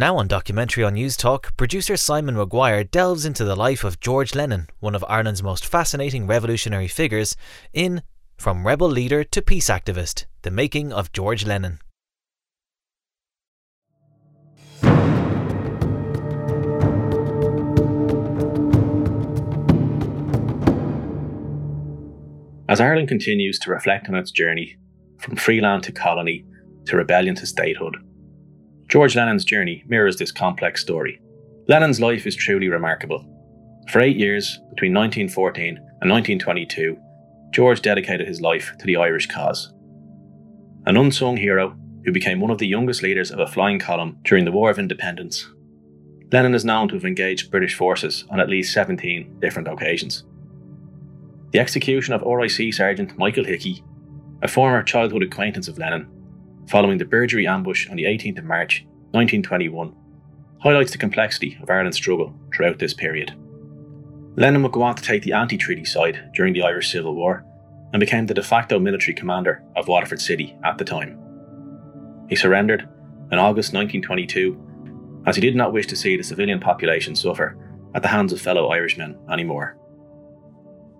Now on Documentary on News Talk, producer Simon Maguire delves into the life of George Lennon, one of Ireland's most fascinating revolutionary figures, in From Rebel Leader to Peace Activist The Making of George Lennon. As Ireland continues to reflect on its journey from free land to colony to rebellion to statehood, George Lennon's journey mirrors this complex story. Lennon's life is truly remarkable. For eight years, between 1914 and 1922, George dedicated his life to the Irish cause. An unsung hero who became one of the youngest leaders of a flying column during the War of Independence, Lennon is known to have engaged British forces on at least 17 different occasions. The execution of RIC Sergeant Michael Hickey, a former childhood acquaintance of Lennon, following the Burgery ambush on the 18th of March 1921 highlights the complexity of Ireland's struggle throughout this period. Lennon would go on to take the anti treaty side during the Irish Civil War and became the de facto military commander of Waterford City at the time. He surrendered in August 1922 as he did not wish to see the civilian population suffer at the hands of fellow Irishmen anymore.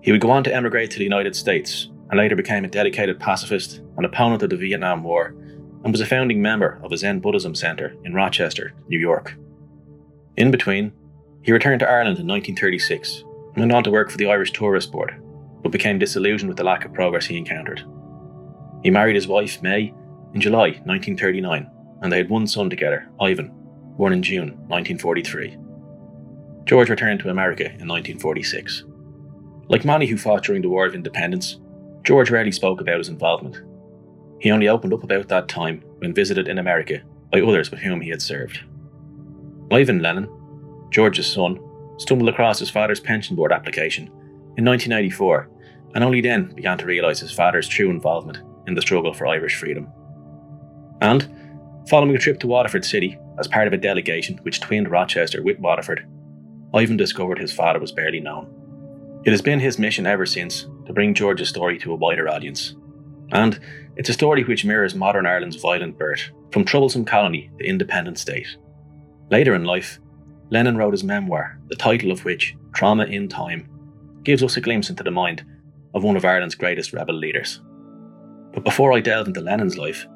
He would go on to emigrate to the United States and later became a dedicated pacifist and opponent of the Vietnam War and was a founding member of a Zen Buddhism Center in Rochester, New York. In between, he returned to Ireland in 1936 and went on to work for the Irish Tourist Board, but became disillusioned with the lack of progress he encountered. He married his wife, May, in July 1939, and they had one son together, Ivan, born in June 1943. George returned to America in 1946. Like many who fought during the War of Independence, George rarely spoke about his involvement he only opened up about that time when visited in America by others with whom he had served. Ivan Lennon, George's son, stumbled across his father's pension board application in 1994 and only then began to realise his father's true involvement in the struggle for Irish freedom. And, following a trip to Waterford City as part of a delegation which twinned Rochester with Waterford, Ivan discovered his father was barely known. It has been his mission ever since to bring George's story to a wider audience and it's a story which mirrors modern Ireland's violent birth, from troublesome colony to independent state. Later in life, Lennon wrote his memoir, the title of which, Trauma in Time, gives us a glimpse into the mind of one of Ireland's greatest rebel leaders. But before I delve into Lennon's life,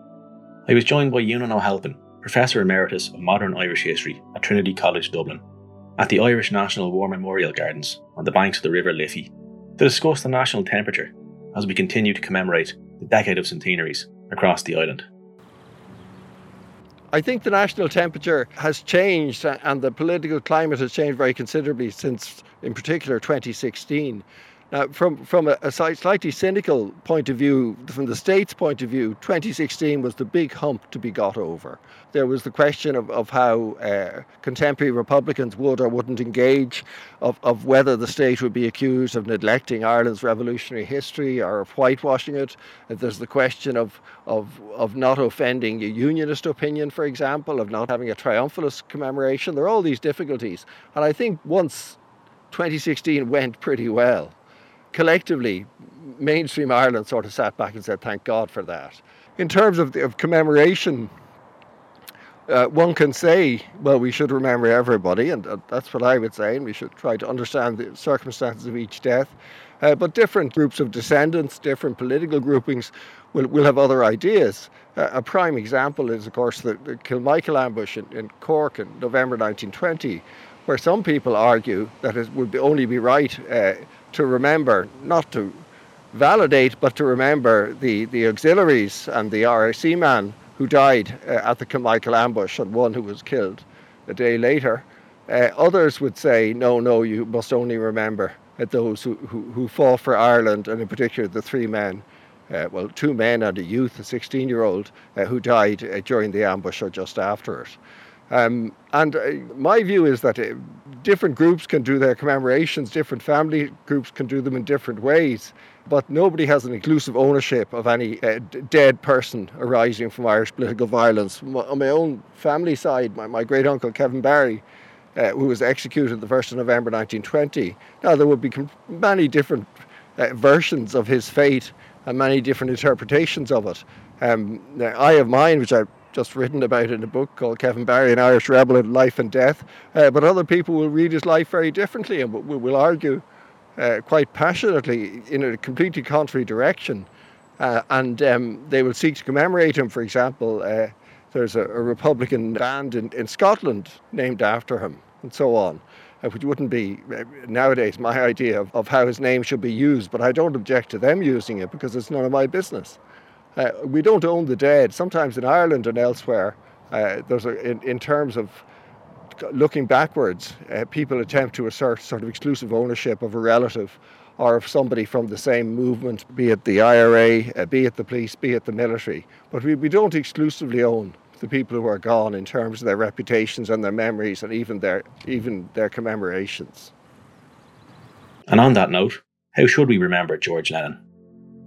I was joined by Eunan O'Halpin, Professor Emeritus of Modern Irish History at Trinity College Dublin, at the Irish National War Memorial Gardens on the banks of the River Liffey, to discuss the national temperature as we continue to commemorate the decade of centenaries across the island. I think the national temperature has changed and the political climate has changed very considerably since, in particular, 2016. Now, from, from a, a, slightly cynical point of view, from the state's point of view, 2016 was the big hump to be got over. There was the question of, of how uh, contemporary Republicans would or wouldn't engage, of, of whether the state would be accused of neglecting Ireland's revolutionary history or of whitewashing it. There's the question of, of, of not offending a unionist opinion, for example, of not having a triumphalist commemoration. There are all these difficulties. And I think once 2016 went pretty well, collectively, mainstream Ireland sort of sat back and said, thank God for that. In terms of, the, of commemoration, uh, one can say, well, we should remember everybody, and uh, that's what I would say, and we should try to understand the circumstances of each death. Uh, but different groups of descendants, different political groupings will, will have other ideas. A prime example is, of course, the, the Kilmichael ambush in, in Cork in November 1920, where some people argue that it would be only be right uh, to remember, not to validate, but to remember the, the auxiliaries and the RIC man who died uh, at the Kilmichael ambush and one who was killed a day later. Uh, others would say, no, no, you must only remember uh, those who, who, who, fought for Ireland, and in particular the three men, uh, well, two men and a youth, a 16 year old, uh, who died uh, during the ambush or just after it. Um, and uh, my view is that uh, different groups can do their commemorations, different family groups can do them in different ways, but nobody has an inclusive ownership of any uh, d- dead person arising from Irish political violence. My, on my own family side, my, my great uncle Kevin Barry, uh, who was executed the 1st of November 1920, now there would be many different uh, versions of his fate and many different interpretations of it. Um, I have mine, which I just written about in a book called Kevin Barry, an Irish rebel in life and death. Uh, but other people will read his life very differently and will, will argue uh, quite passionately in a completely contrary direction. Uh, and um, they will seek to commemorate him. For example, uh, there's a, a, Republican band in, in Scotland named after him, and so on. Uh, which wouldn't be uh, nowadays my idea of, of how his name should be used, but I don't object to them using it because it's none of my business. Uh, we don't own the dead. Sometimes in Ireland and elsewhere, uh, there's a, in, in terms of looking backwards, uh, people attempt to assert sort of exclusive ownership of a relative or of somebody from the same movement, be it the IRA, uh, be it the police, be it the military. But we, we don't exclusively own the people who are gone in terms of their reputations and their memories and even their even their commemorations. And on that note, how should we remember George Lennon?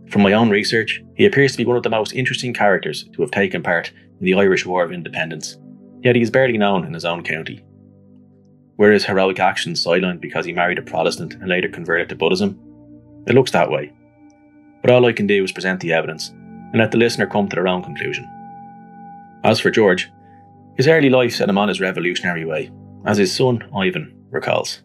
From my own research, he appears to be one of the most interesting characters to have taken part in the Irish War of Independence, yet he is barely known in his own county. Were his heroic actions sidelined because he married a Protestant and later converted to Buddhism? It looks that way. But all I can do is present the evidence and let the listener come to their own conclusion. As for George, his early life set him on his revolutionary way, as his son Ivan recalls.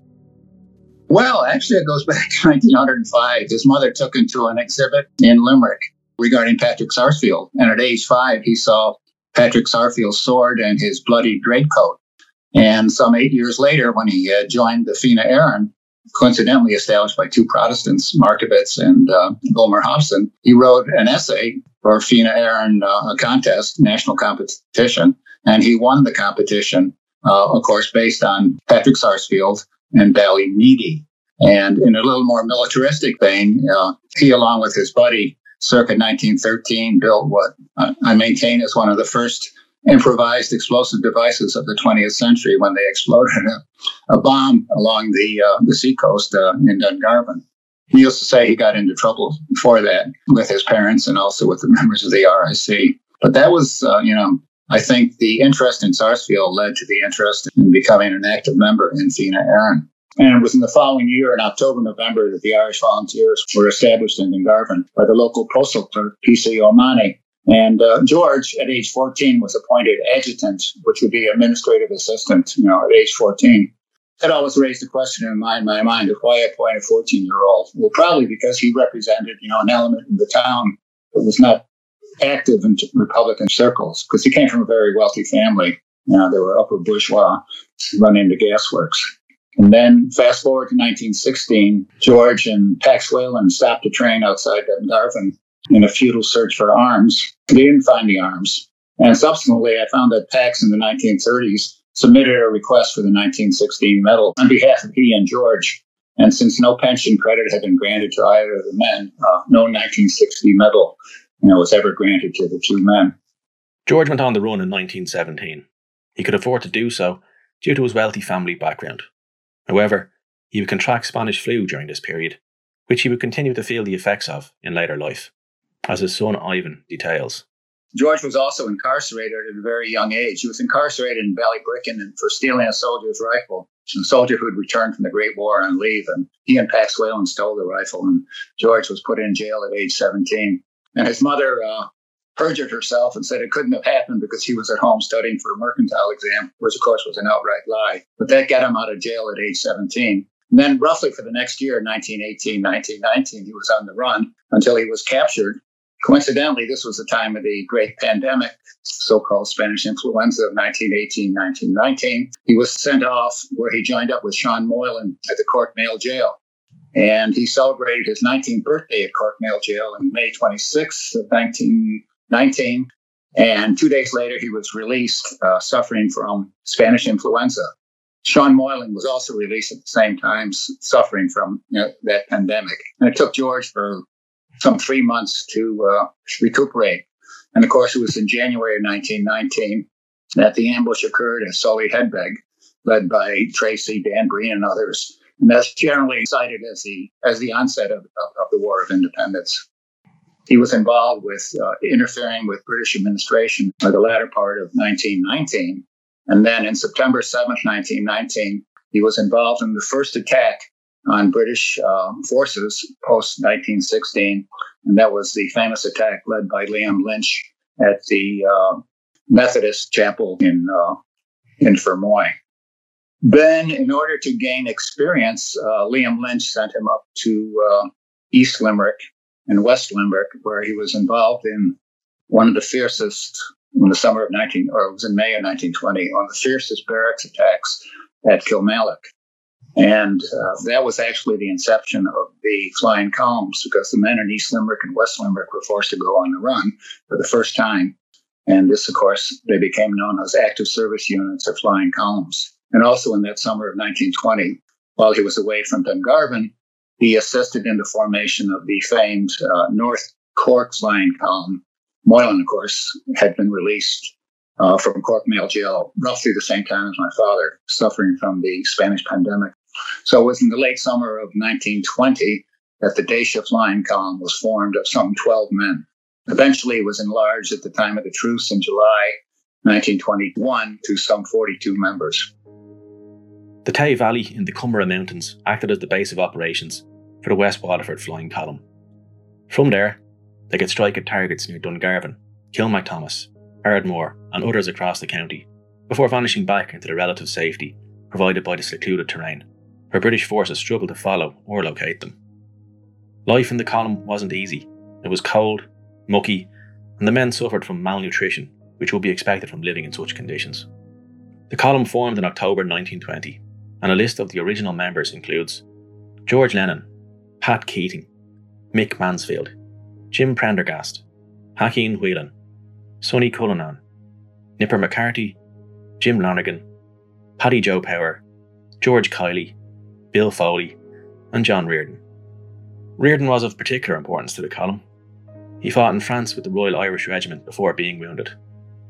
Well, actually, it goes back to 1905. His mother took him to an exhibit in Limerick regarding Patrick Sarsfield. And at age five, he saw Patrick Sarsfield's sword and his bloody greatcoat. And some eight years later, when he uh, joined the Fianna Éireann, coincidentally established by two Protestants, Markievicz and uh, Hobson, he wrote an essay for Fianna Éireann uh, contest, national competition, and he won the competition, uh, of course, based on Patrick Sarsfield and Ballyneety. And in a little more militaristic vein, uh, he, along with his buddy, circa 1913, built what I maintain is one of the first improvised explosive devices of the 20th century when they exploded a, a bomb along the uh, the seacoast uh, in Dungarvan. Needless to say, he got into trouble for that with his parents and also with the members of the RIC. But that was, uh, you know, I think the interest in Sarsfield led to the interest in becoming an active member in Fianna Éireann. And it was in the following year, in October, November, that the Irish Volunteers were established in Dungarvan by the local postal clerk, P.C. O'Mahony. And uh, George, at age 14, was appointed adjutant, which would be administrative assistant, you know, at age 14. That always raised the question in my, my mind of why appoint a 14 year old. Well, probably because he represented, you know, an element in the town that was not active in Republican circles, because he came from a very wealthy family. Know, they were upper bourgeois, running the gasworks. And then fast forward to 1916, George and Pax Whelan stopped a train outside Dungarvan in a futile search for arms. They didn't find the arms. And subsequently, I found that Pax in the 1930s submitted a request for the 1916 medal on behalf of he and George. And since no pension credit had been granted to either of the men, uh, no 1960 medal you know, was ever granted to the two men. George went on the run in 1917. He could afford to do so due to his wealthy family background. However, he would contract Spanish flu during this period, which he would continue to feel the effects of in later life, as his son Ivan details. George was also incarcerated at a very young age. He was incarcerated in Ballybricken for stealing a soldier's rifle. A soldier who had returned from the Great War on leave, and he and Pax Whelan stole the rifle, and George was put in jail at age 17. And his mother uh, perjured herself and said it couldn't have happened because he was at home studying for a mercantile exam, which of course was an outright lie. But that got him out of jail at age 17. And then, roughly for the next year, 1918, 1919, he was on the run until he was captured Coincidentally, this was the time of the great pandemic, so called Spanish influenza of 1918 1919. He was sent off where he joined up with Sean Moylan at the Cork Male Jail. And he celebrated his 19th birthday at Cork Male Jail on May 26th of 1919. And two days later, he was released, uh, suffering from Spanish influenza. Sean Moylan was also released at the same time, suffering from you know, that pandemic. And it took George for some three months to uh, recuperate. And of course, it was in January of 1919 that the ambush occurred at Soloheadbeg, led by Treacy, Dan Breen, and others. And that's generally cited as the as the onset of, of, the War of Independence. He was involved with uh, interfering with British administration by the latter part of 1919. And then in September 7th, 1919, he was involved in the first attack on British uh, forces post 1916, and that was the famous attack led by Liam Lynch at the uh, Methodist chapel in uh, in Fermoy. Then, in order to gain experience, uh, Liam Lynch sent him up to uh, East Limerick and West Limerick, where he was involved in one of the fiercest in the summer of 19, or it was in May of 1920, on the fiercest barracks attacks at Kilmallock. And uh, that was actually the inception of the flying columns because the men in East Limerick and West Limerick were forced to go on the run for the first time. And this, of course, they became known as active service units or flying columns. And also in that summer of 1920, while he was away from Dungarvan, he assisted in the formation of the famed uh, North Cork flying column. Moylan, of course, had been released uh, from Cork Male Jail roughly the same time as my father, suffering from the Spanish pandemic. So it was in the late summer of 1920 that the Déise flying column was formed of some 12 men. Eventually, it was enlarged at the time of the truce in July 1921 to some 42 members. The Tay Valley in the Comeragh Mountains acted as the base of operations for the West Waterford flying column. From there, they could strike at targets near Dungarvan, Kilmacthomas, Ardmore, and others across the county, before vanishing back into the relative safety provided by the secluded terrain, where British forces struggled to follow or locate them. Life in the column wasn't easy. It was cold, mucky, and the men suffered from malnutrition, which would be expected from living in such conditions. The column formed in October 1920, and a list of the original members includes George Lennon, Pat Keating, Mick Mansfield, Jim Prendergast, Hakeem Whelan, Sonny Cullinan, Nipper McCarthy, Jim Lonergan, Paddy Joe Power, George Kiley, Bill Foley, and John Reardon. Reardon was of particular importance to the column. He fought in France with the Royal Irish Regiment before being wounded.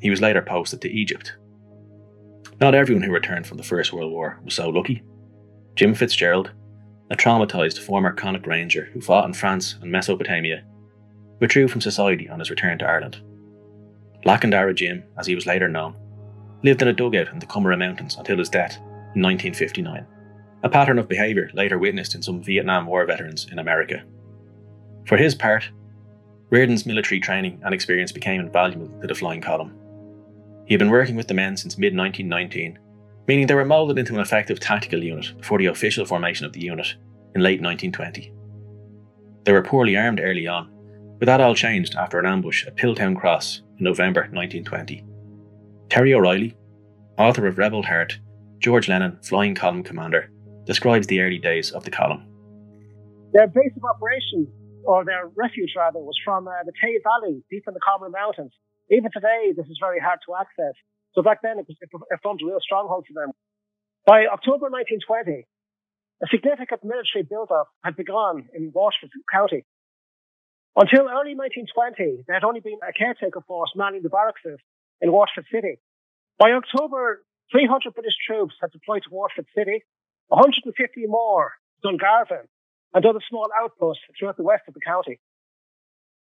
He was later posted to Egypt. Not everyone who returned from the First World War was so lucky. Jim Fitzgerald, a traumatised former Connacht Ranger who fought in France and Mesopotamia, withdrew from society on his return to Ireland. Lackendarra Jim, as he was later known, lived in a dugout in the Comeragh Mountains until his death in 1959, a pattern of behaviour later witnessed in some Vietnam War veterans in America. For his part, Reardon's military training and experience became invaluable to the flying column. He had been working with the men since mid 1919, meaning they were moulded into an effective tactical unit before the official formation of the unit in late 1920. They were poorly armed early on, but that all changed after an ambush at Pilltown Cross in November 1920. Terry O'Reilly, author of Rebel Heart, George Lennon, Flying Column Commander, describes the early days of the column. Their base of operations, or their refuge rather, was from uh, the Tay Valley, deep in the Comeragh Mountains. Even today, this is very hard to access. So back then, it, was, it formed a real stronghold for them. By October 1920, a significant military build-up had begun in Waterford County. Until early 1920, there had only been a caretaker force manning the barracks in Waterford City. By October, 300 British troops had deployed to Waterford City, 150 more to Dungarvan, and other small outposts throughout the west of the county.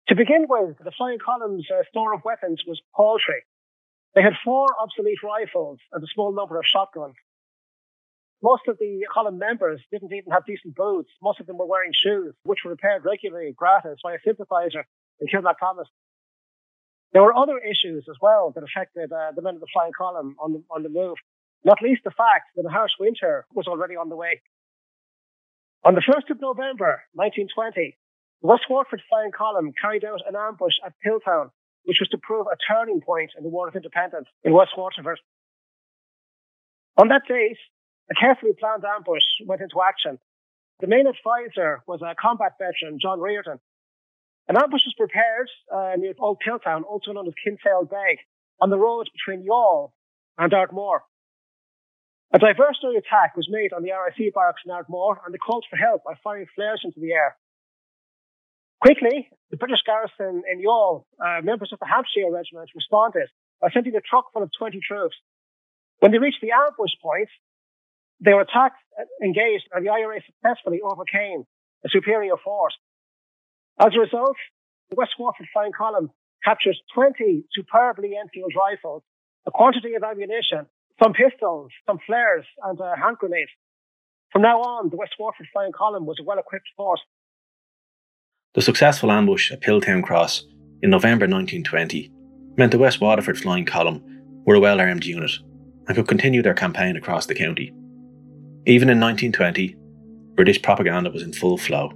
To begin with, the Flying Column's uh, store of weapons was paltry. They had four obsolete rifles and a small number of shotguns. Most of the column members didn't even have decent boots. Most of them were wearing shoes, which were repaired regularly gratis by a sympathizer in Kilmacthomas. There were other issues as well that affected uh, the men of the flying column on the, on the move, not least the fact that a harsh winter was already on the way. On the 1st of November 1920, the West Waterford Flying Column carried out an ambush at Pilltown, which was to prove a turning point in the War of Independence in West Waterford. On that date, a carefully planned ambush went into action. The main advisor was a combat veteran, John Reardon, an ambush was prepared uh, near Old Pilltown, also known as Kinsale Beg, on the road between Youghal and Ardmore. A diversionary attack was made on the RIC barracks in Ardmore, and they called for help by firing flares into the air. Quickly, the British garrison in Youghal, uh, members of the Hampshire Regiment, responded by sending a truck full of 20 troops. When they reached the ambush point, they were attacked, uh, engaged, and the IRA successfully overcame a superior force. As a result, the West Waterford Flying Column captures 20 superbly Enfield rifles, a quantity of ammunition, some pistols, some flares, and a hand grenade. From now on, the West Waterford Flying Column was a well-equipped force. The successful ambush at Pilltown Cross in November 1920 meant the West Waterford Flying Column were a well armed unit and could continue their campaign across the county. Even in 1920, British propaganda was in full flow.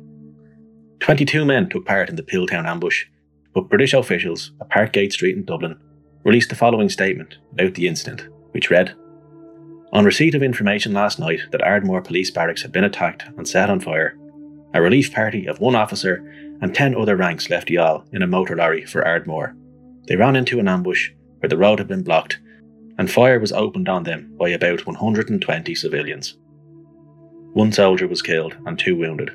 22 men took part in the Pilltown ambush, but British officials at Parkgate Street in Dublin released the following statement about the incident, which read On receipt of information last night that Ardmore police barracks had been attacked and set on fire, a relief party of one officer and 10 other ranks left Youghal in a motor lorry for Ardmore. They ran into an ambush where the road had been blocked, and fire was opened on them by about 120 civilians. One soldier was killed and two wounded.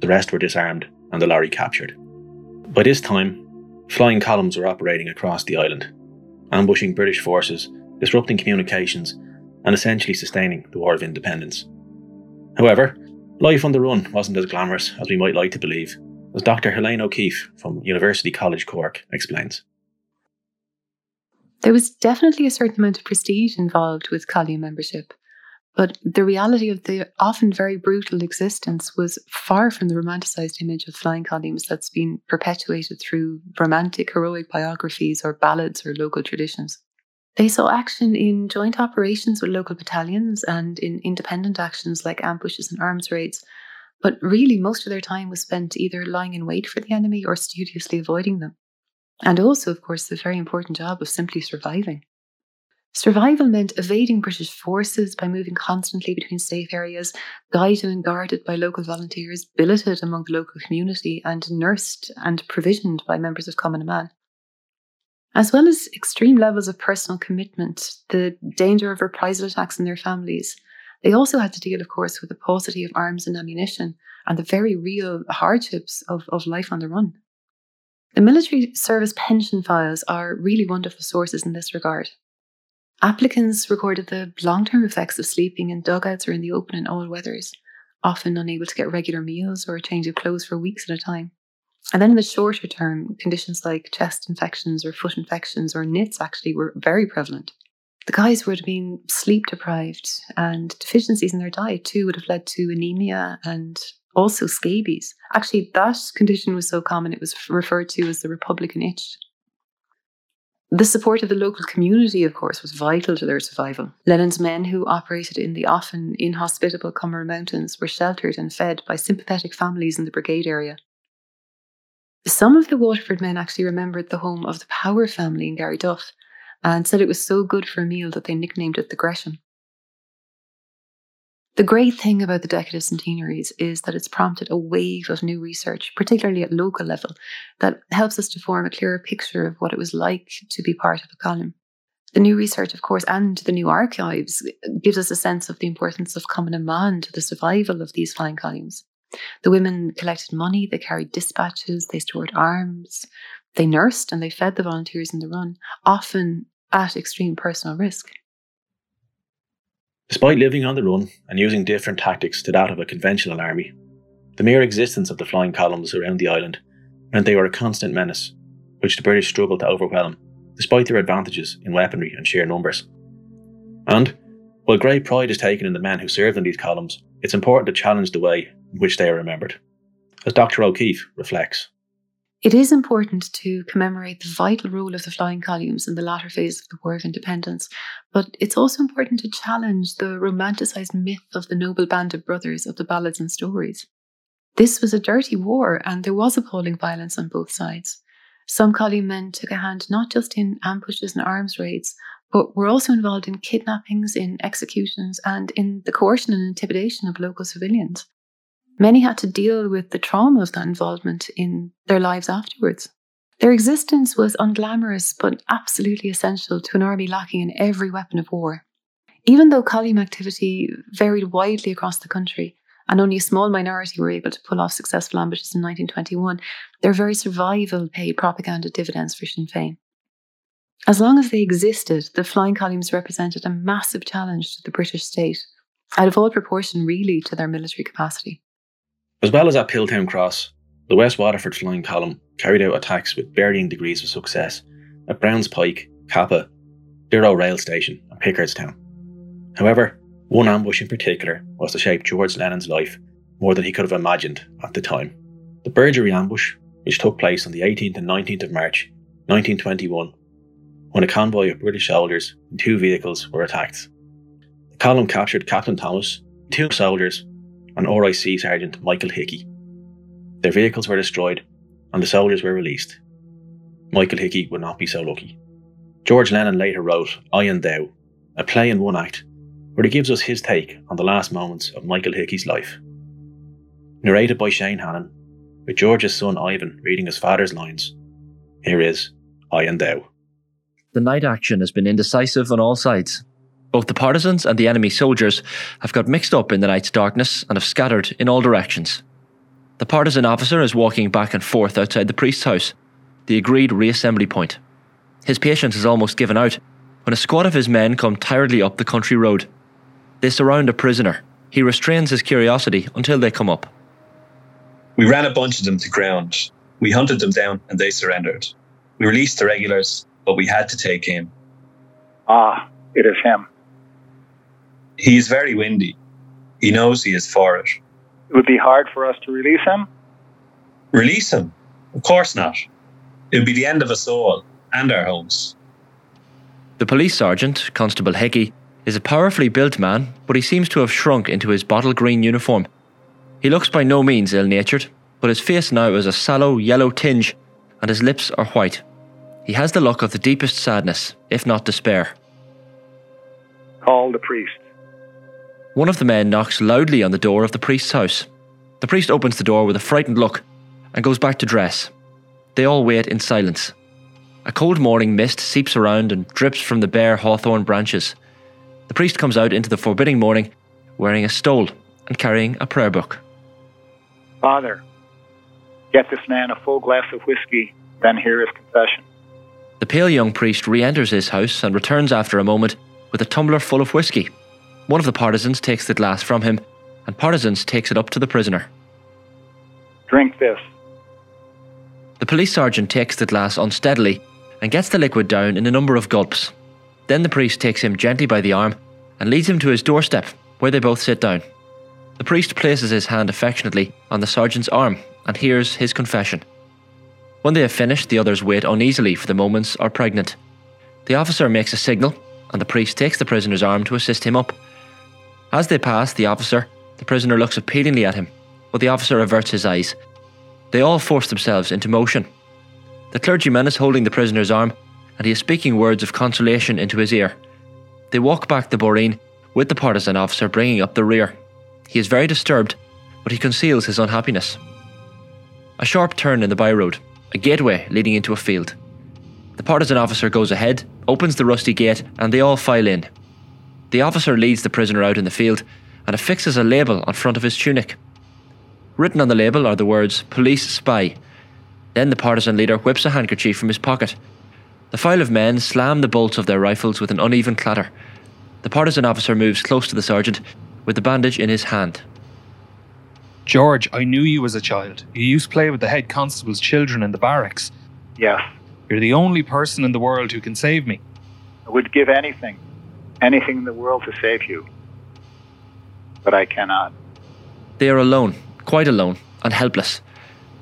The rest were disarmed and the lorry captured. By this time, flying columns were operating across the island, ambushing British forces, disrupting communications, and essentially sustaining the War of Independence. However, life on the run wasn't as glamorous as we might like to believe, as Dr. Helene O'Keefe from University College Cork explains. There was definitely a certain amount of prestige involved with column membership, but the reality of the often very brutal existence was far from the romanticized image of flying columns that's been perpetuated through romantic heroic biographies or ballads or local traditions. They saw action in joint operations with local battalions and in independent actions like ambushes and arms raids, but really most of their time was spent either lying in wait for the enemy or studiously avoiding them. And also, of course, the very important job of simply surviving. Survival meant evading British forces by moving constantly between safe areas, guided and guarded by local volunteers, billeted among the local community, and nursed and provisioned by members of Cumann na mBan. As well as extreme levels of personal commitment, the danger of reprisal attacks on their families, they also had to deal, of course, with the paucity of arms and ammunition and the very real hardships of, of life on the run. The military service pension files are really wonderful sources in this regard. Applicants recorded the long term effects of sleeping in dugouts or in the open in all weathers, often unable to get regular meals or a change of clothes for weeks at a time. And then in the shorter term, conditions like chest infections or foot infections or nits actually were very prevalent. The guys would have been sleep deprived, and deficiencies in their diet too would have led to anemia and also scabies. Actually, that condition was so common it was referred to as the Republican itch. The support of the local community, of course, was vital to their survival. Lennon's men, who operated in the often inhospitable Comeragh Mountains, were sheltered and fed by sympathetic families in the brigade area. Some of the Waterford men actually remembered the home of the Power family in Garryduff and said it was so good for a meal that they nicknamed it the Gresham. The great thing about the Decade of Centenaries is that it's prompted a wave of new research, particularly at local level, that helps us to form a clearer picture of what it was like to be part of a column. The new research, of course, and the new archives gives us a sense of the importance of Cumann na mBan to the survival of these flying columns. The women collected money, they carried dispatches, they stored arms, they nursed and they fed the volunteers in the run, often at extreme personal risk. Despite living on the run and using different tactics to that of a conventional army, the mere existence of the flying columns around the island meant they were a constant menace, which the British struggled to overwhelm, despite their advantages in weaponry and sheer numbers. And, while great pride is taken in the men who served in these columns, it's important to challenge the way in which they are remembered. As Dr. O'Keefe reflects, it is important to commemorate the vital role of the flying columns in the latter phase of the War of Independence, but it's also important to challenge the romanticised myth of the noble band of brothers of the ballads and stories. This was a dirty war, and there was appalling violence on both sides. Some column men took a hand not just in ambushes and arms raids, but were also involved in kidnappings, in executions, and in the coercion and intimidation of local civilians. Many had to deal with the trauma of that involvement in their lives afterwards. Their existence was unglamorous but absolutely essential to an army lacking in every weapon of war. Even though column activity varied widely across the country, and only a small minority were able to pull off successful ambushes in 1921, their very survival paid propaganda dividends for Sinn Féin. As long as they existed, the flying columns represented a massive challenge to the British state, out of all proportion, really, to their military capacity. As well as at Pilltown Cross, the West Waterford Flying Column carried out attacks with varying degrees of success at Browns Pike, Cappagh, Durrow Rail Station, and Pickardstown. However, one ambush in particular was to shape George Lennon's life more than he could have imagined at the time. The Burgery ambush, which took place on the 18th and 19th of March 1921, when a convoy of British soldiers and two vehicles were attacked. The column captured Captain Thomas, two soldiers, and RIC Sergeant Michael Hickey. Their vehicles were destroyed, and the soldiers were released. Michael Hickey would not be so lucky. George Lennon later wrote I and Thou, a play in one act, where he gives us his take on the last moments of Michael Hickey's life. Narrated by Shane Hannon, with George's son Ivan reading his father's lines. Here is I and Thou. The night action has been indecisive on all sides. Both the partisans and the enemy soldiers have got mixed up in the night's darkness and have scattered in all directions. The partisan officer is walking back and forth outside the priest's house, the agreed reassembly point. His patience is almost given out when a squad of his men come tiredly up the country road. They surround a prisoner. He restrains his curiosity until they come up. We ran a bunch of them to ground. We hunted them down and they surrendered. We released the regulars, but we had to take him. Ah, it is him. He is very windy. He knows he is for it. It would be hard for us to release him. Release him? Of course not. It would be the end of us all and our homes. The police sergeant, Constable Hickey, is a powerfully built man, but he seems to have shrunk into his bottle green uniform. He looks by no means ill natured, but his face now has a sallow yellow tinge, and his lips are white. He has the look of the deepest sadness, if not despair. Call the priest. One of the men knocks loudly on the door of the priest's house. The priest opens the door with a frightened look and goes back to dress. They all wait in silence. A cold morning mist seeps around and drips from the bare hawthorn branches. The priest comes out into the forbidding morning wearing a stole and carrying a prayer book. Father, get this man a full glass of whiskey, then hear his confession. The pale young priest re enters his house and returns after a moment with a tumbler full of whiskey. One of the partisans takes the glass from him, and partisans takes it up to the prisoner. Drink this. The police sergeant takes the glass unsteadily and gets the liquid down in a number of gulps. Then the priest takes him gently by the arm and leads him to his doorstep, where they both sit down. The priest places his hand affectionately on the sergeant's arm and hears his confession. When they have finished, the others wait uneasily for the moments are pregnant. The officer makes a signal, and the priest takes the prisoner's arm to assist him up. As they pass the officer, the prisoner looks appealingly at him, but the officer averts his eyes. They all force themselves into motion. The clergyman is holding the prisoner's arm, and he is speaking words of consolation into his ear. They walk back the boreen, with the partisan officer bringing up the rear. He is very disturbed, but he conceals his unhappiness. A sharp turn in the byroad, a gateway leading into a field. The partisan officer goes ahead, opens the rusty gate, and they all file in. The officer leads the prisoner out in the field and affixes a label on front of his tunic. Written on the label are the words Police Spy. Then the partisan leader whips a handkerchief from his pocket. The file of men slam the bolts of their rifles with an uneven clatter. The partisan officer moves close to the sergeant with the bandage in his hand. George, I knew you as a child. You used to play with the head constable's children in the barracks. Yes, You're the only person in the world who can save me. I would give anything, anything in the world to save you. But I cannot. They are alone, quite alone, and helpless.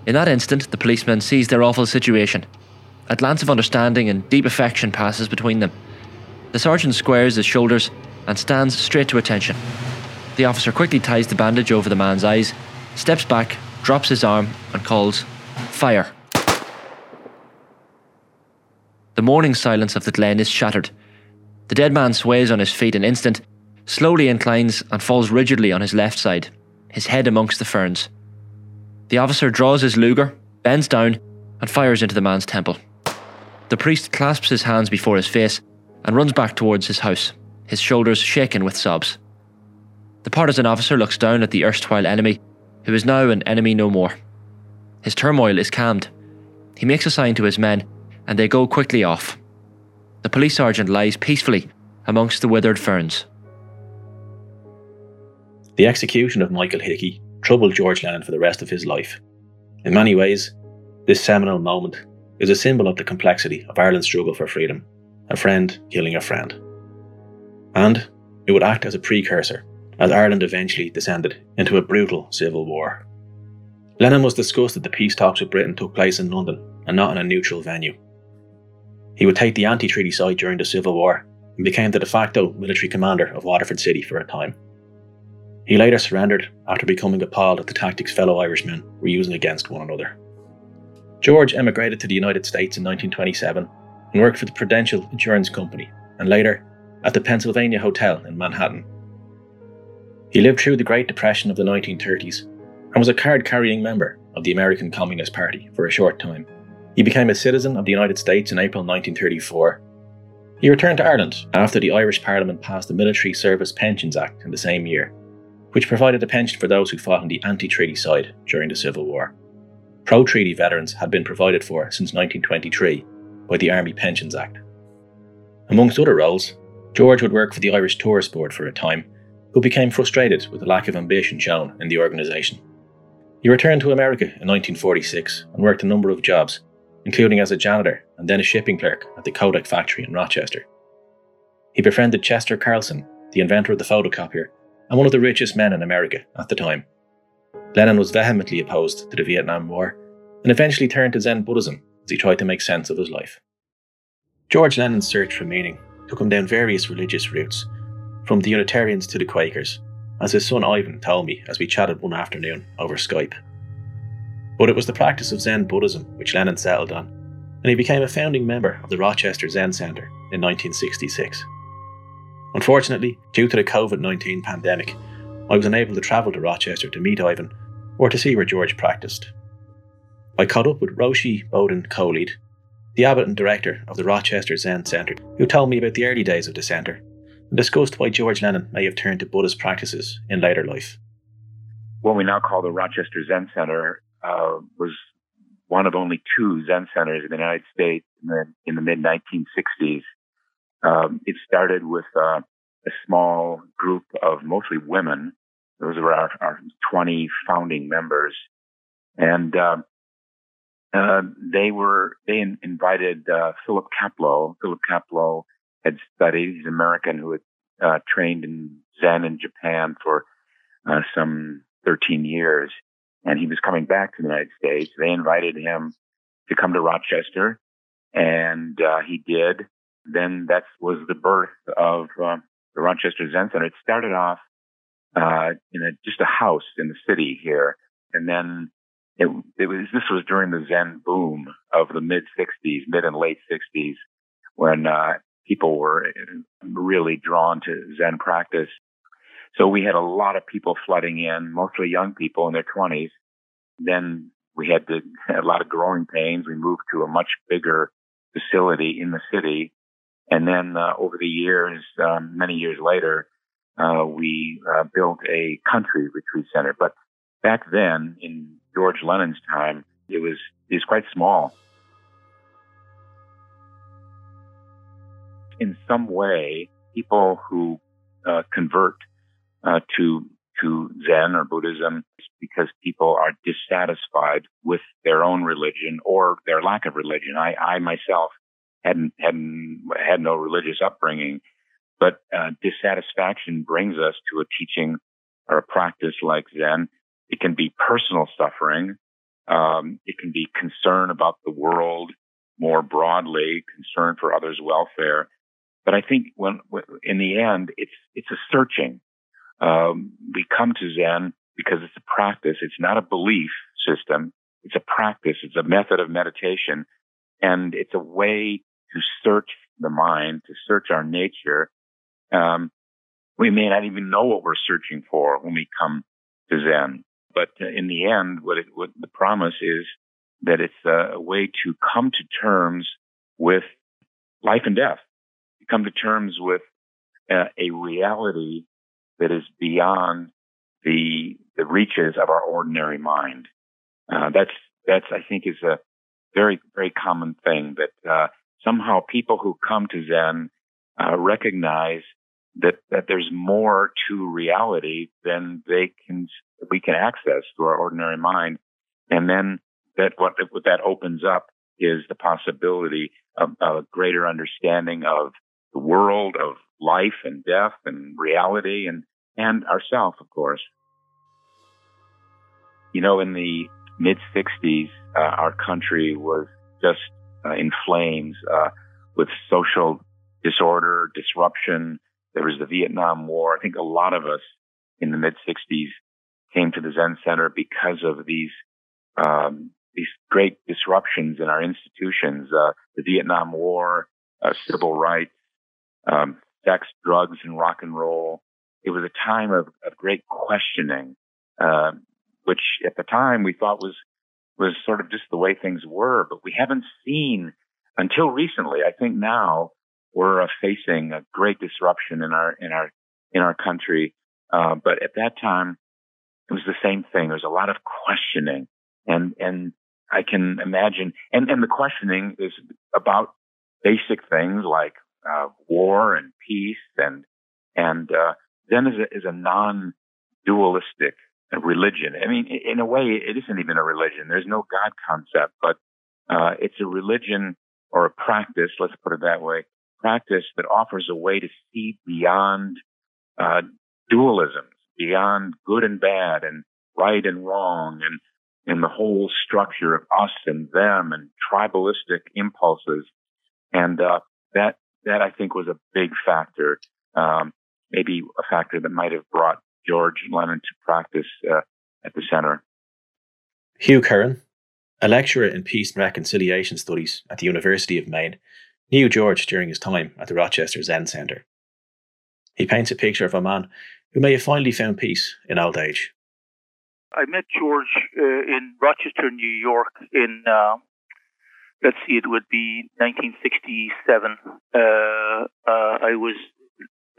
In that instant, the policeman sees their awful situation. A glance of understanding and deep affection passes between them. The sergeant squares his shoulders and stands straight to attention. The officer quickly ties the bandage over the man's eyes, steps back, drops his arm, and calls, Fire. The morning silence of the glen is shattered. The dead man sways on his feet an instant, slowly inclines, and falls rigidly on his left side, his head amongst the ferns. The officer draws his Luger, bends down, and fires into the man's temple. The priest clasps his hands before his face and runs back towards his house, his shoulders shaken with sobs. The partisan officer looks down at the erstwhile enemy, who is now an enemy no more. His turmoil is calmed. He makes a sign to his men, and they go quickly off. The police sergeant lies peacefully amongst the withered ferns. The execution of Michael Hickey troubled George Lennon for the rest of his life. In many ways, this seminal moment is a symbol of the complexity of Ireland's struggle for freedom, a friend killing a friend. And it would act as a precursor as Ireland eventually descended into a brutal civil war. Lennon was disgusted that the peace talks with Britain took place in London and not in a neutral venue. He would take the anti treaty side during the Civil War and became the de facto military commander of Waterford City for a time. He later surrendered after becoming appalled at the tactics fellow Irishmen were using against one another. George emigrated to the United States in 1927 and worked for the Prudential Insurance Company and later at the Pennsylvania Hotel in Manhattan. He lived through the Great Depression of the 1930s and was a card carrying member of the American Communist Party for a short time. He became a citizen of the United States in April 1934. He returned to Ireland after the Irish Parliament passed the Military Service Pensions Act in the same year, which provided a pension for those who fought on the anti treaty side during the Civil War. Pro treaty veterans had been provided for since 1923 by the Army Pensions Act. Amongst other roles, George would work for the Irish Tourist Board for a time, who became frustrated with the lack of ambition shown in the organisation. He returned to America in 1946 and worked a number of jobs, including as a janitor and then a shipping clerk at the Kodak factory in Rochester. He befriended Chester Carlson, the inventor of the photocopier, and one of the richest men in America at the time. Lennon was vehemently opposed to the Vietnam War and eventually turned to Zen Buddhism as he tried to make sense of his life. George Lennon's search for meaning took him down various religious routes, from the Unitarians to the Quakers, as his son Ivan told me as we chatted one afternoon over Skype. But it was the practice of Zen Buddhism which Lennon settled on, and he became a founding member of the Rochester Zen Centre in 1966. Unfortunately, due to the COVID 19 pandemic, I was unable to travel to Rochester to meet Ivan or to see where George practiced. I caught up with Roshi Bodhin Kjolhede, the abbot and director of the Rochester Zen Centre, who told me about the early days of the centre and discussed why George Lennon may have turned to Buddhist practices in later life. What we now call the Rochester Zen Center uh, was one of only two Zen centers in the United States in the, in the mid 1960s. Um, it started with uh, a small group of mostly women. Those were our, our 20 founding members. And uh, uh, they were they in, invited uh, Philip Kapleau. Philip Kapleau had studied. He's an American who had uh, trained in Zen in Japan for uh, some 13 years, and he was coming back to the United States. They invited him to come to Rochester, and uh, he did. Then that was the birth of uh, the Rochester Zen Center. It started off uh, in a, just a house in the city here, and then it, it was this was during the Zen boom of the mid '60s, mid and late '60s, when uh, people were really drawn to Zen practice. So we had a lot of people flooding in, mostly young people in their 20s. Then we had to, a lot of growing pains. We moved to a much bigger facility in the city. And then uh, over the years, um, many years later, uh, we uh, built a country retreat center. But back then, in George Lennon's time, it was it was quite small. in some way, people who uh, convert uh, to to Zen or Buddhism because people are dissatisfied with their own religion or their lack of religion. I, I myself hadn't hadn't had no religious upbringing, but uh, dissatisfaction brings us to a teaching or a practice like Zen. It can be personal suffering. Um, it can be concern about the world more broadly, concern for others' welfare. But I think when, in the end, it's, it's a searching. Um, we come to Zen because it's a practice. It's not a belief system. It's a practice. It's a method of meditation and it's a way to search the mind, to search our nature. Um, we may not even know what we're searching for when we come to Zen. But in the end, what, it, what the promise is that it's a, a way to come to terms with life and death to come to terms with uh, a reality that is beyond the the reaches of our ordinary mind. Uh, that's that's I think is a very very common thing that uh, somehow people who come to Zen uh, recognize that that there's more to reality than they can we can access through our ordinary mind, and then that what what that opens up is the possibility of a greater understanding of the world of life and death and reality and, and ourselves, of course. You know, in the mid 60s, uh, our country was just uh, in flames. Uh, with social disorder, disruption. There was the Vietnam War. I think a lot of us in the mid 60s came to the Zen Center because of these um, these great disruptions in our institutions, uh, the Vietnam War, uh, civil rights, um, sex, drugs, and rock and roll. It was a time of, of great questioning, uh, which at the time we thought was was sort of just the way things were. But we haven't seen until recently. I think now we're uh, facing a great disruption in our in our in our country. Uh, but at that time, it was the same thing. There was a lot of questioning, and and I can imagine, and and the questioning is about basic things like uh, war and peace, and and uh, Zen is a, is a non-dualistic religion. I mean, in a way, it isn't even a religion. There's no God concept, but uh, it's a religion or a practice. Let's put it that way. Practice that offers a way to see beyond uh, dualisms, beyond good and bad, and right and wrong, and and the whole structure of us and them, and tribalistic impulses, and uh, that that I think was a big factor. Um, maybe a factor that might have brought George Lennon to practice uh, at the center. Hugh Curran, a lecturer in peace and reconciliation studies at the University of Maine, knew George during his time at the Rochester Zen Centre. He paints a picture of a man who may have finally found peace in old age. I met George uh, in Rochester, New York, in uh, let's see, it would be 1967. Uh, uh, I was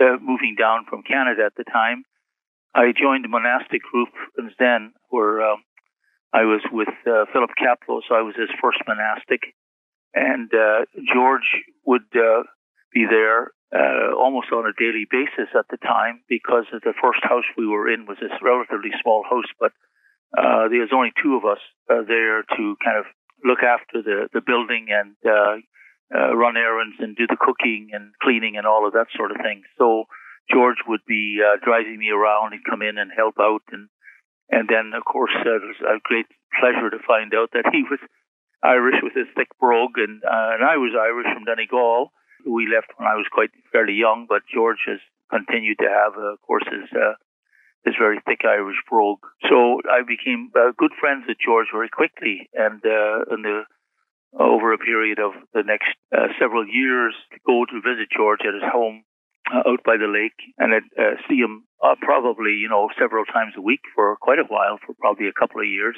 uh, moving down from Canada at the time, I joined a monastic group in Zen where um, I was with uh, Philip Kapleau, so I was his first monastic. And uh, George would uh, be there uh, almost on a daily basis at the time because the first house we were in was this relatively small house, but uh, there was only two of us there to kind of look after the, the building and run errands and do the cooking and cleaning and all of that sort of thing. So George would be uh, driving me around and come in and help out, and and then of course uh, it was a great pleasure to find out that he was Irish with his thick brogue, and uh, and I was Irish from Donegal. We left when I was quite fairly young, but George has continued to have, uh, of course, his uh, his very thick Irish brogue. So I became uh, good friends with George very quickly, and uh, in the over a period of the next uh, several years, to go to visit George at his home uh, out by the lake, and I'd uh, see him uh, probably, you know, several times a week for quite a while, for probably a couple of years.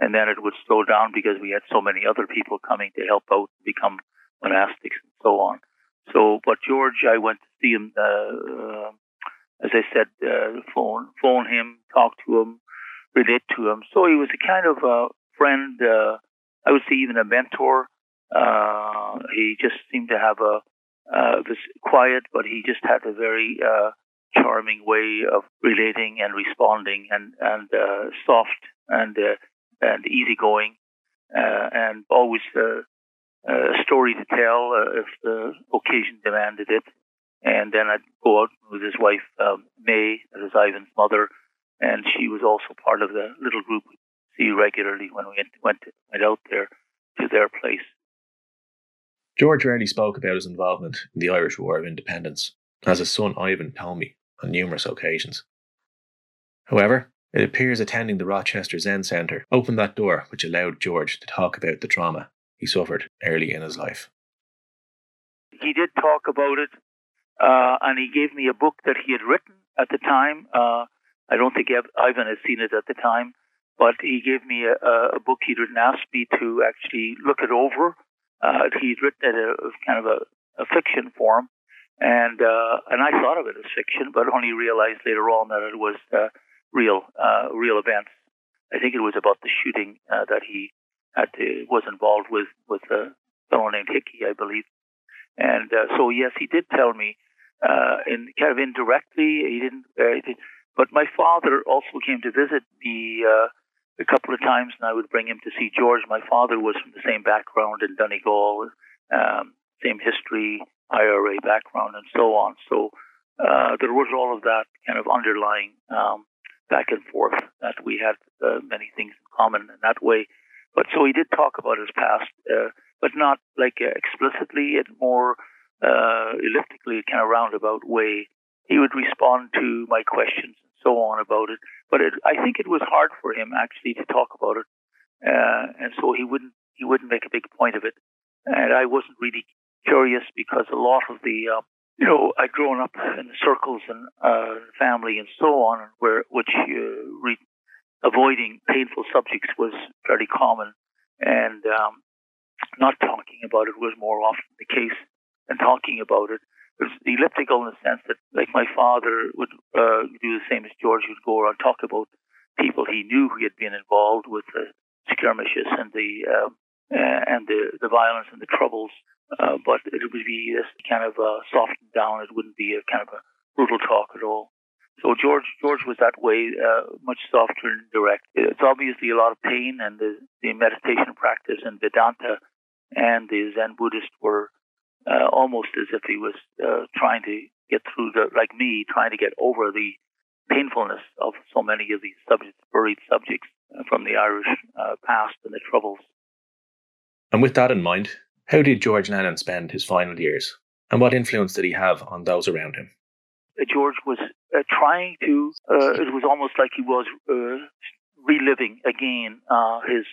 And then it would slow down because we had so many other people coming to help out, become monastics, and so on. So, but George, I went to see him, uh, as I said, uh, phone, phone him, talk to him, relate to him. So he was a kind of a friend. I would say even a mentor. Uh, he just seemed to have a uh, was quiet, but he just had a very uh, charming way of relating and responding, and and uh, soft and uh, and easygoing, uh, and always uh, a story to tell uh, if the occasion demanded it. And then I'd go out with his wife um, May, that is Ivan's mother, and she was also part of the little group see regularly when we went went out there to their place. George rarely spoke about his involvement in the Irish War of Independence, as his son Ivan told me on numerous occasions. However, it appears attending the Rochester Zen Centre opened that door which allowed George to talk about the trauma he suffered early in his life. He did talk about it, uh, and he gave me a book that he had written at the time. Uh, I don't think Ivan had seen it at the time, but he gave me a, a book he'd written, asked me to actually look it over uh, he'd written it as kind of a, a fiction form, and uh, and I thought of it as fiction, but only realized later on that it was uh, real uh, real events. I think it was about the shooting uh, that he had to, was involved with with a fellow named Hickey, I believe. And uh, so yes, he did tell me, uh, in kind of indirectly. He didn't. Uh, he did, but my father also came to visit me uh, a couple of times, and I would bring him to see George. My father was from the same background in Donegal, um, same history, IRA background, and so on. So uh, there was all of that kind of underlying um, back and forth that we had uh, many things in common in that way. But so he did talk about his past, uh, but not like uh, explicitly. It more uh, elliptically, kind of roundabout way. He would respond to my questions and so on about it. But it, I think it was hard for him actually to talk about it, uh, and so he wouldn't he wouldn't make a big point of it. And I wasn't really curious because a lot of the uh, you know, I'd grown up in circles and uh, family and so on, where which uh, re- avoiding painful subjects was fairly common, and um, not talking about it was more often the case than talking about it. Elliptical in the sense that, like my father would uh, do the same as George would go around talk about people he knew who had been involved with the skirmishes and the uh, and the the violence and the troubles uh, but it would be this kind of uh, softened down. It wouldn't be a kind of a brutal talk at all. So George George was that way, uh, much softer and direct. It's obviously a lot of pain, and the, the meditation practice and Vedanta and the Zen Buddhist were uh, almost as if he was uh, trying to get through the, like me, trying to get over the painfulness of so many of these subjects, buried subjects uh, from the Irish past and the troubles. And with that in mind, how did George Lennon spend his final years, and what influence did he have on those around him? Uh, George was uh, trying to, uh, it was almost like he was uh, reliving again uh, his,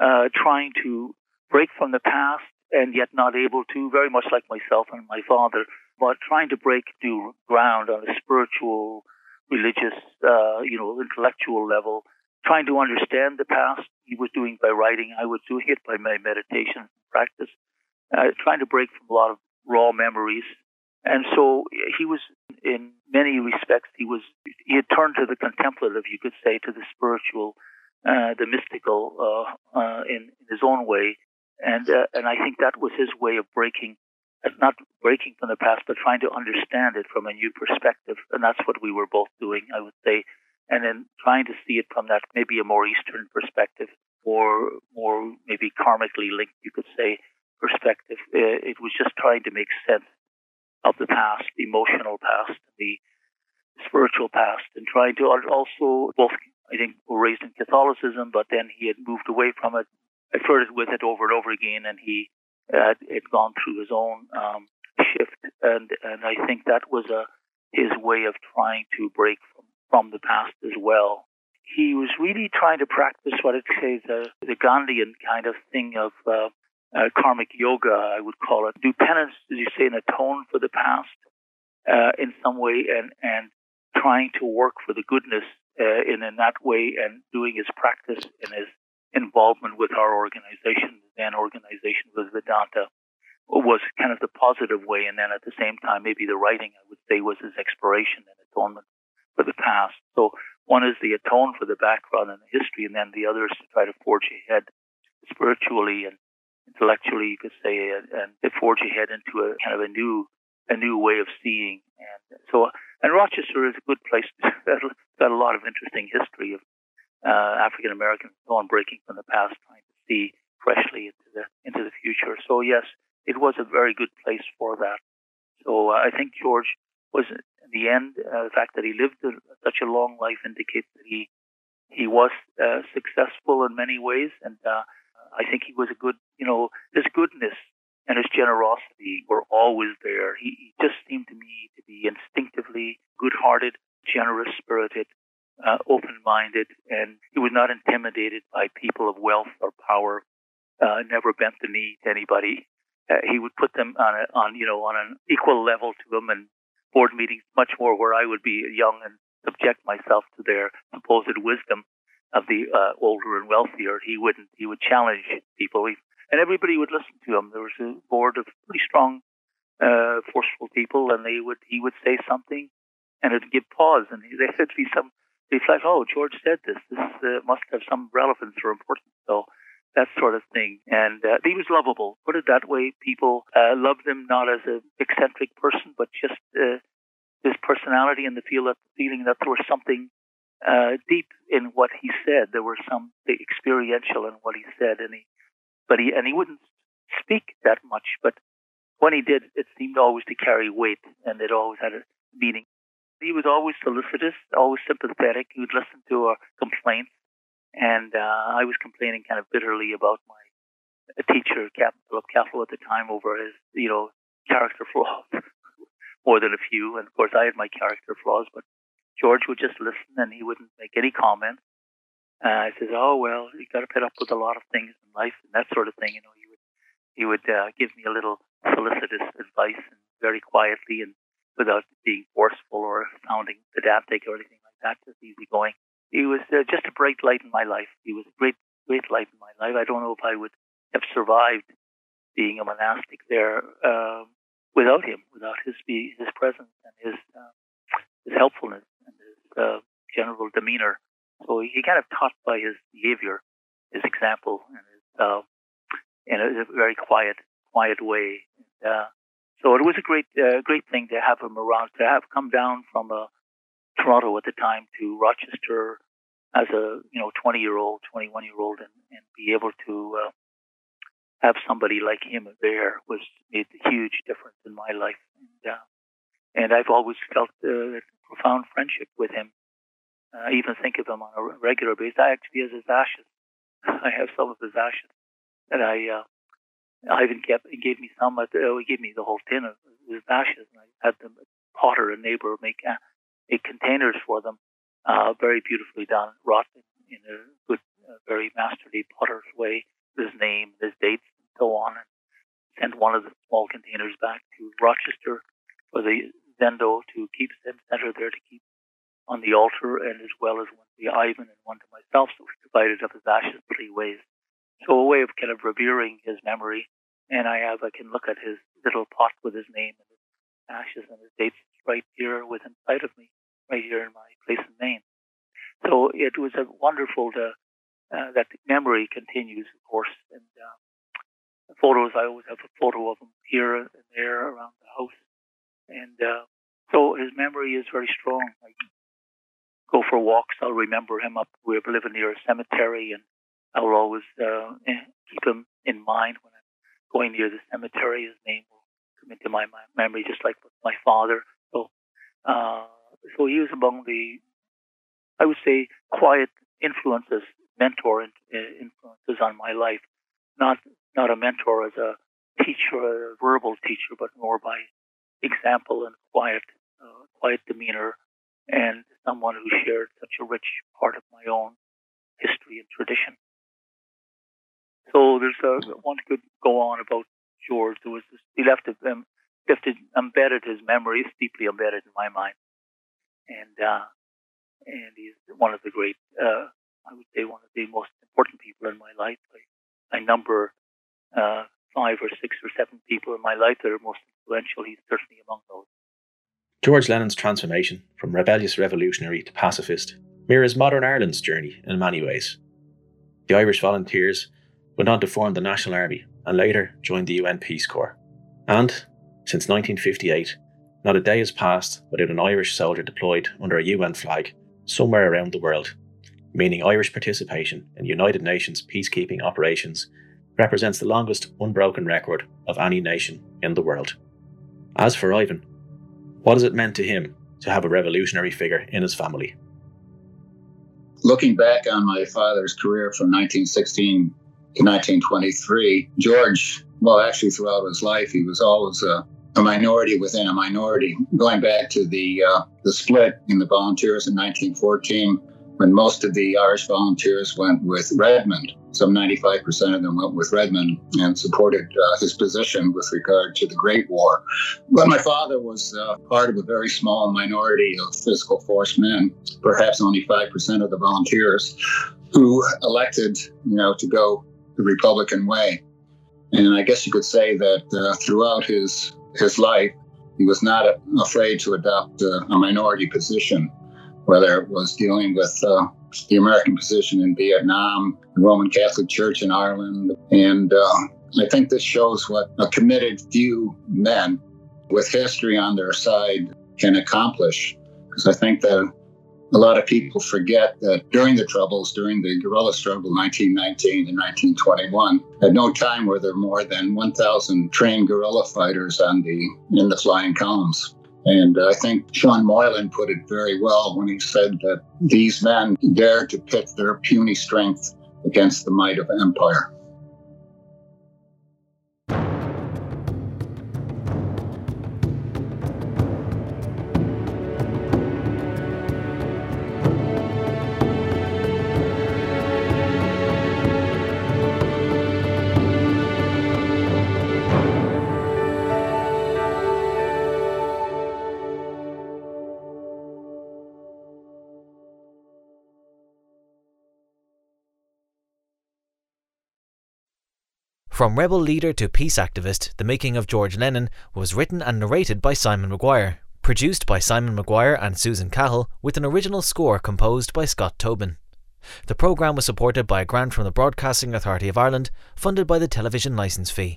uh, trying to break from the past and yet not able to, very much like myself and my father, but trying to break new ground on a spiritual, religious, you know, intellectual level, trying to understand the past. He was doing by writing. I was doing it by my meditation practice, uh, trying to break from a lot of raw memories. And so he was, in many respects, he was he had turned to the contemplative, you could say, to the spiritual, uh, the mystical, uh, uh in, in, his own way. And uh, and I think that was his way of breaking, not breaking from the past, but trying to understand it from a new perspective. And that's what we were both doing, I would say. And then trying to see it from that maybe a more Eastern perspective or more maybe karmically linked, you could say, perspective. Uh, it was just trying to make sense of the past, the emotional past, the spiritual past, and trying to also both. I think were raised in Catholicism, but then he had moved away from it. I flirted with it over and over again, and he uh, had gone through his own um, shift, and and I think that was a his way of trying to break from, from the past as well he was really trying to practice what I'd say the, the Gandhian kind of thing of uh, uh, karmic yoga, I would call it. Do penance, as you say, and atone for the past uh, in some way, and and trying to work for the goodness uh, in in that way, and doing his practice and his involvement with our organization, the Zen organization with Vedanta, was kind of the positive way, and then at the same time, maybe the writing, I would say, was his exploration and atonement for the past. So one is the atone for the background and the history, and then the other is to try to forge ahead spiritually and intellectually, you could say, and, and to forge ahead into a kind of a new a new way of seeing. And so, and Rochester is a good place. It's got a lot of interesting history of uh, African Americans on breaking from the past, trying to see freshly into the into the future. So yes, it was a very good place for that. So uh, I think George was in the end, uh, the fact that he lived a, such a long life indicates that he he was uh, successful in many ways, and uh, I think he was a good, you know, his goodness and his generosity were always there. He, he just seemed to me to be instinctively good-hearted, generous-spirited, uh, open-minded, and he was not intimidated by people of wealth or power. Uh, never bent the knee to anybody. Uh, he would put them on a, on you know on an equal level to them and board meetings much more where I would be young and subject myself to their supposed wisdom of the uh, older and wealthier. He wouldn't. He would challenge people, and everybody would listen to him. There was a board of pretty strong, uh, forceful people, and they would. He would say something, and it'd give pause, and to be some. They like, "Oh, George said this. This uh, must have some relevance or importance." So that sort of thing. And uh, he was lovable. Put it that way. People uh, loved him not as an eccentric person, but just uh, his personality and the feel that feeling that there was something uh, deep in what he said. There was some experiential in what he said, and he, but he and he wouldn't speak that much. But when he did, it seemed always to carry weight, and it always had a meaning. He was always solicitous, always sympathetic. He would listen to our complaints and uh, I was complaining kind of bitterly about my a teacher, Captain Philip Castle at the time, over his you know character flaws more than a few, and of course I had my character flaws, but George would just listen and he wouldn't make any comment. Uh, I says, "Oh well, you got to put up with a lot of things in life and that sort of thing." You know, he would he would uh, give me a little solicitous advice and very quietly and without being forceful or sounding pedantic or anything like that, just easygoing. He was uh, just a bright light in my life. He was a great great light in my life. I don't know if I would have survived being a monastic there uh, without him, without his his presence and his uh, his helpfulness and his uh, general demeanor. So he kind of taught by his behavior, his example, and his, uh, in a, very quiet, quiet way. And, uh, so it was a great, uh, great thing to have him around, to have come down from uh, Toronto at the time to Rochester as a you know 20 year old, 21 year old, and, and be able to uh, have somebody like him there was made a huge difference in my life. And, uh, and I've always felt uh, a profound friendship with him. I even think of him on a regular basis. I actually has his ashes. I have some of his ashes, and I uh, Ivan kept gave me some. At, uh, he gave me the whole tin of his ashes, and I had the Potter, a neighbor, make uh, make containers for them, uh, very beautifully done, wrought in, in a good, uh, very masterly potter's way his name, his dates, and so on, and sent one of the small containers back to Rochester for the Zendo to keep center there to keep on the altar, and as well as one to Ivan and one to myself. So we divided up his ashes three ways. So a way of kind of revering his memory. And I have, I can look at his little pot with his name and his ashes and his dates right here within sight of me, right here in my place in Maine. So it was a wonderful to uh, that memory continues, of course. And uh, photos, I always have a photo of him here and there around the house. And uh, so his memory is very strong. I go for walks, I'll remember him up. We're living near a cemetery, and I will always uh, eh, keep him in mind when I'm going near the cemetery. His name will come into my, memory, just like my father. So, uh, so he was among the, I would say, quiet influences mentor uh, influences on my life. Not not a mentor as a teacher, a verbal teacher, but more by example and quiet, uh, quiet demeanor, and someone who shared such a rich part of my own history and tradition. So there's a one could go on about George. There was this, he left um, left it, embedded his memories deeply embedded in my mind, and uh, and he's one of the great uh, I would say one of the most important people in my life. I, I number uh, five or six or seven people in my life that are most influential. He's certainly among those. George Lennon's transformation from rebellious revolutionary to pacifist mirrors modern Ireland's journey in many ways. The Irish volunteers went on to form the National Army and later joined the UN Peace Corps. And, since 1958, not a day has passed without an Irish soldier deployed under a UN flag somewhere around the world meaning Irish participation in United Nations peacekeeping operations, represents the longest unbroken record of any nation in the world. As for Ivan, what has it meant to him to have a revolutionary figure in his family? Looking back on my father's career from 1916 to 1923, George, well, actually throughout his life, he was always a, a minority within a minority. Going back to the uh, the split in the volunteers in 1914, when most of the Irish volunteers went with Redmond. Some 95% of them went with Redmond and supported uh, his position with regard to the Great War. But my father was uh, part of a very small minority of physical force men, perhaps only 5% of the volunteers, who elected, you know, to go the Republican way. And I guess you could say that uh, throughout his his life, he was not afraid to adopt uh, a minority position whether it was dealing with uh, the American position in Vietnam, the Roman Catholic Church in Ireland. And uh, I think this shows what a committed few men with history on their side can accomplish. Because I think that a lot of people forget that during the Troubles, during the guerrilla struggle 1919 and 1921, at no time were there more than 1,000 trained guerrilla fighters on the in the flying columns. And I think Sean Moylan put it very well when he said that these men dared to pit their puny strength against the might of empire. From Rebel Leader to Peace Activist The Making of George Lennon was written and narrated by Simon Maguire, produced by Simon Maguire and Susan Cahill, with an original score composed by Scott Tobin. The programme was supported by a grant from the Broadcasting Authority of Ireland, funded by the television licence fee.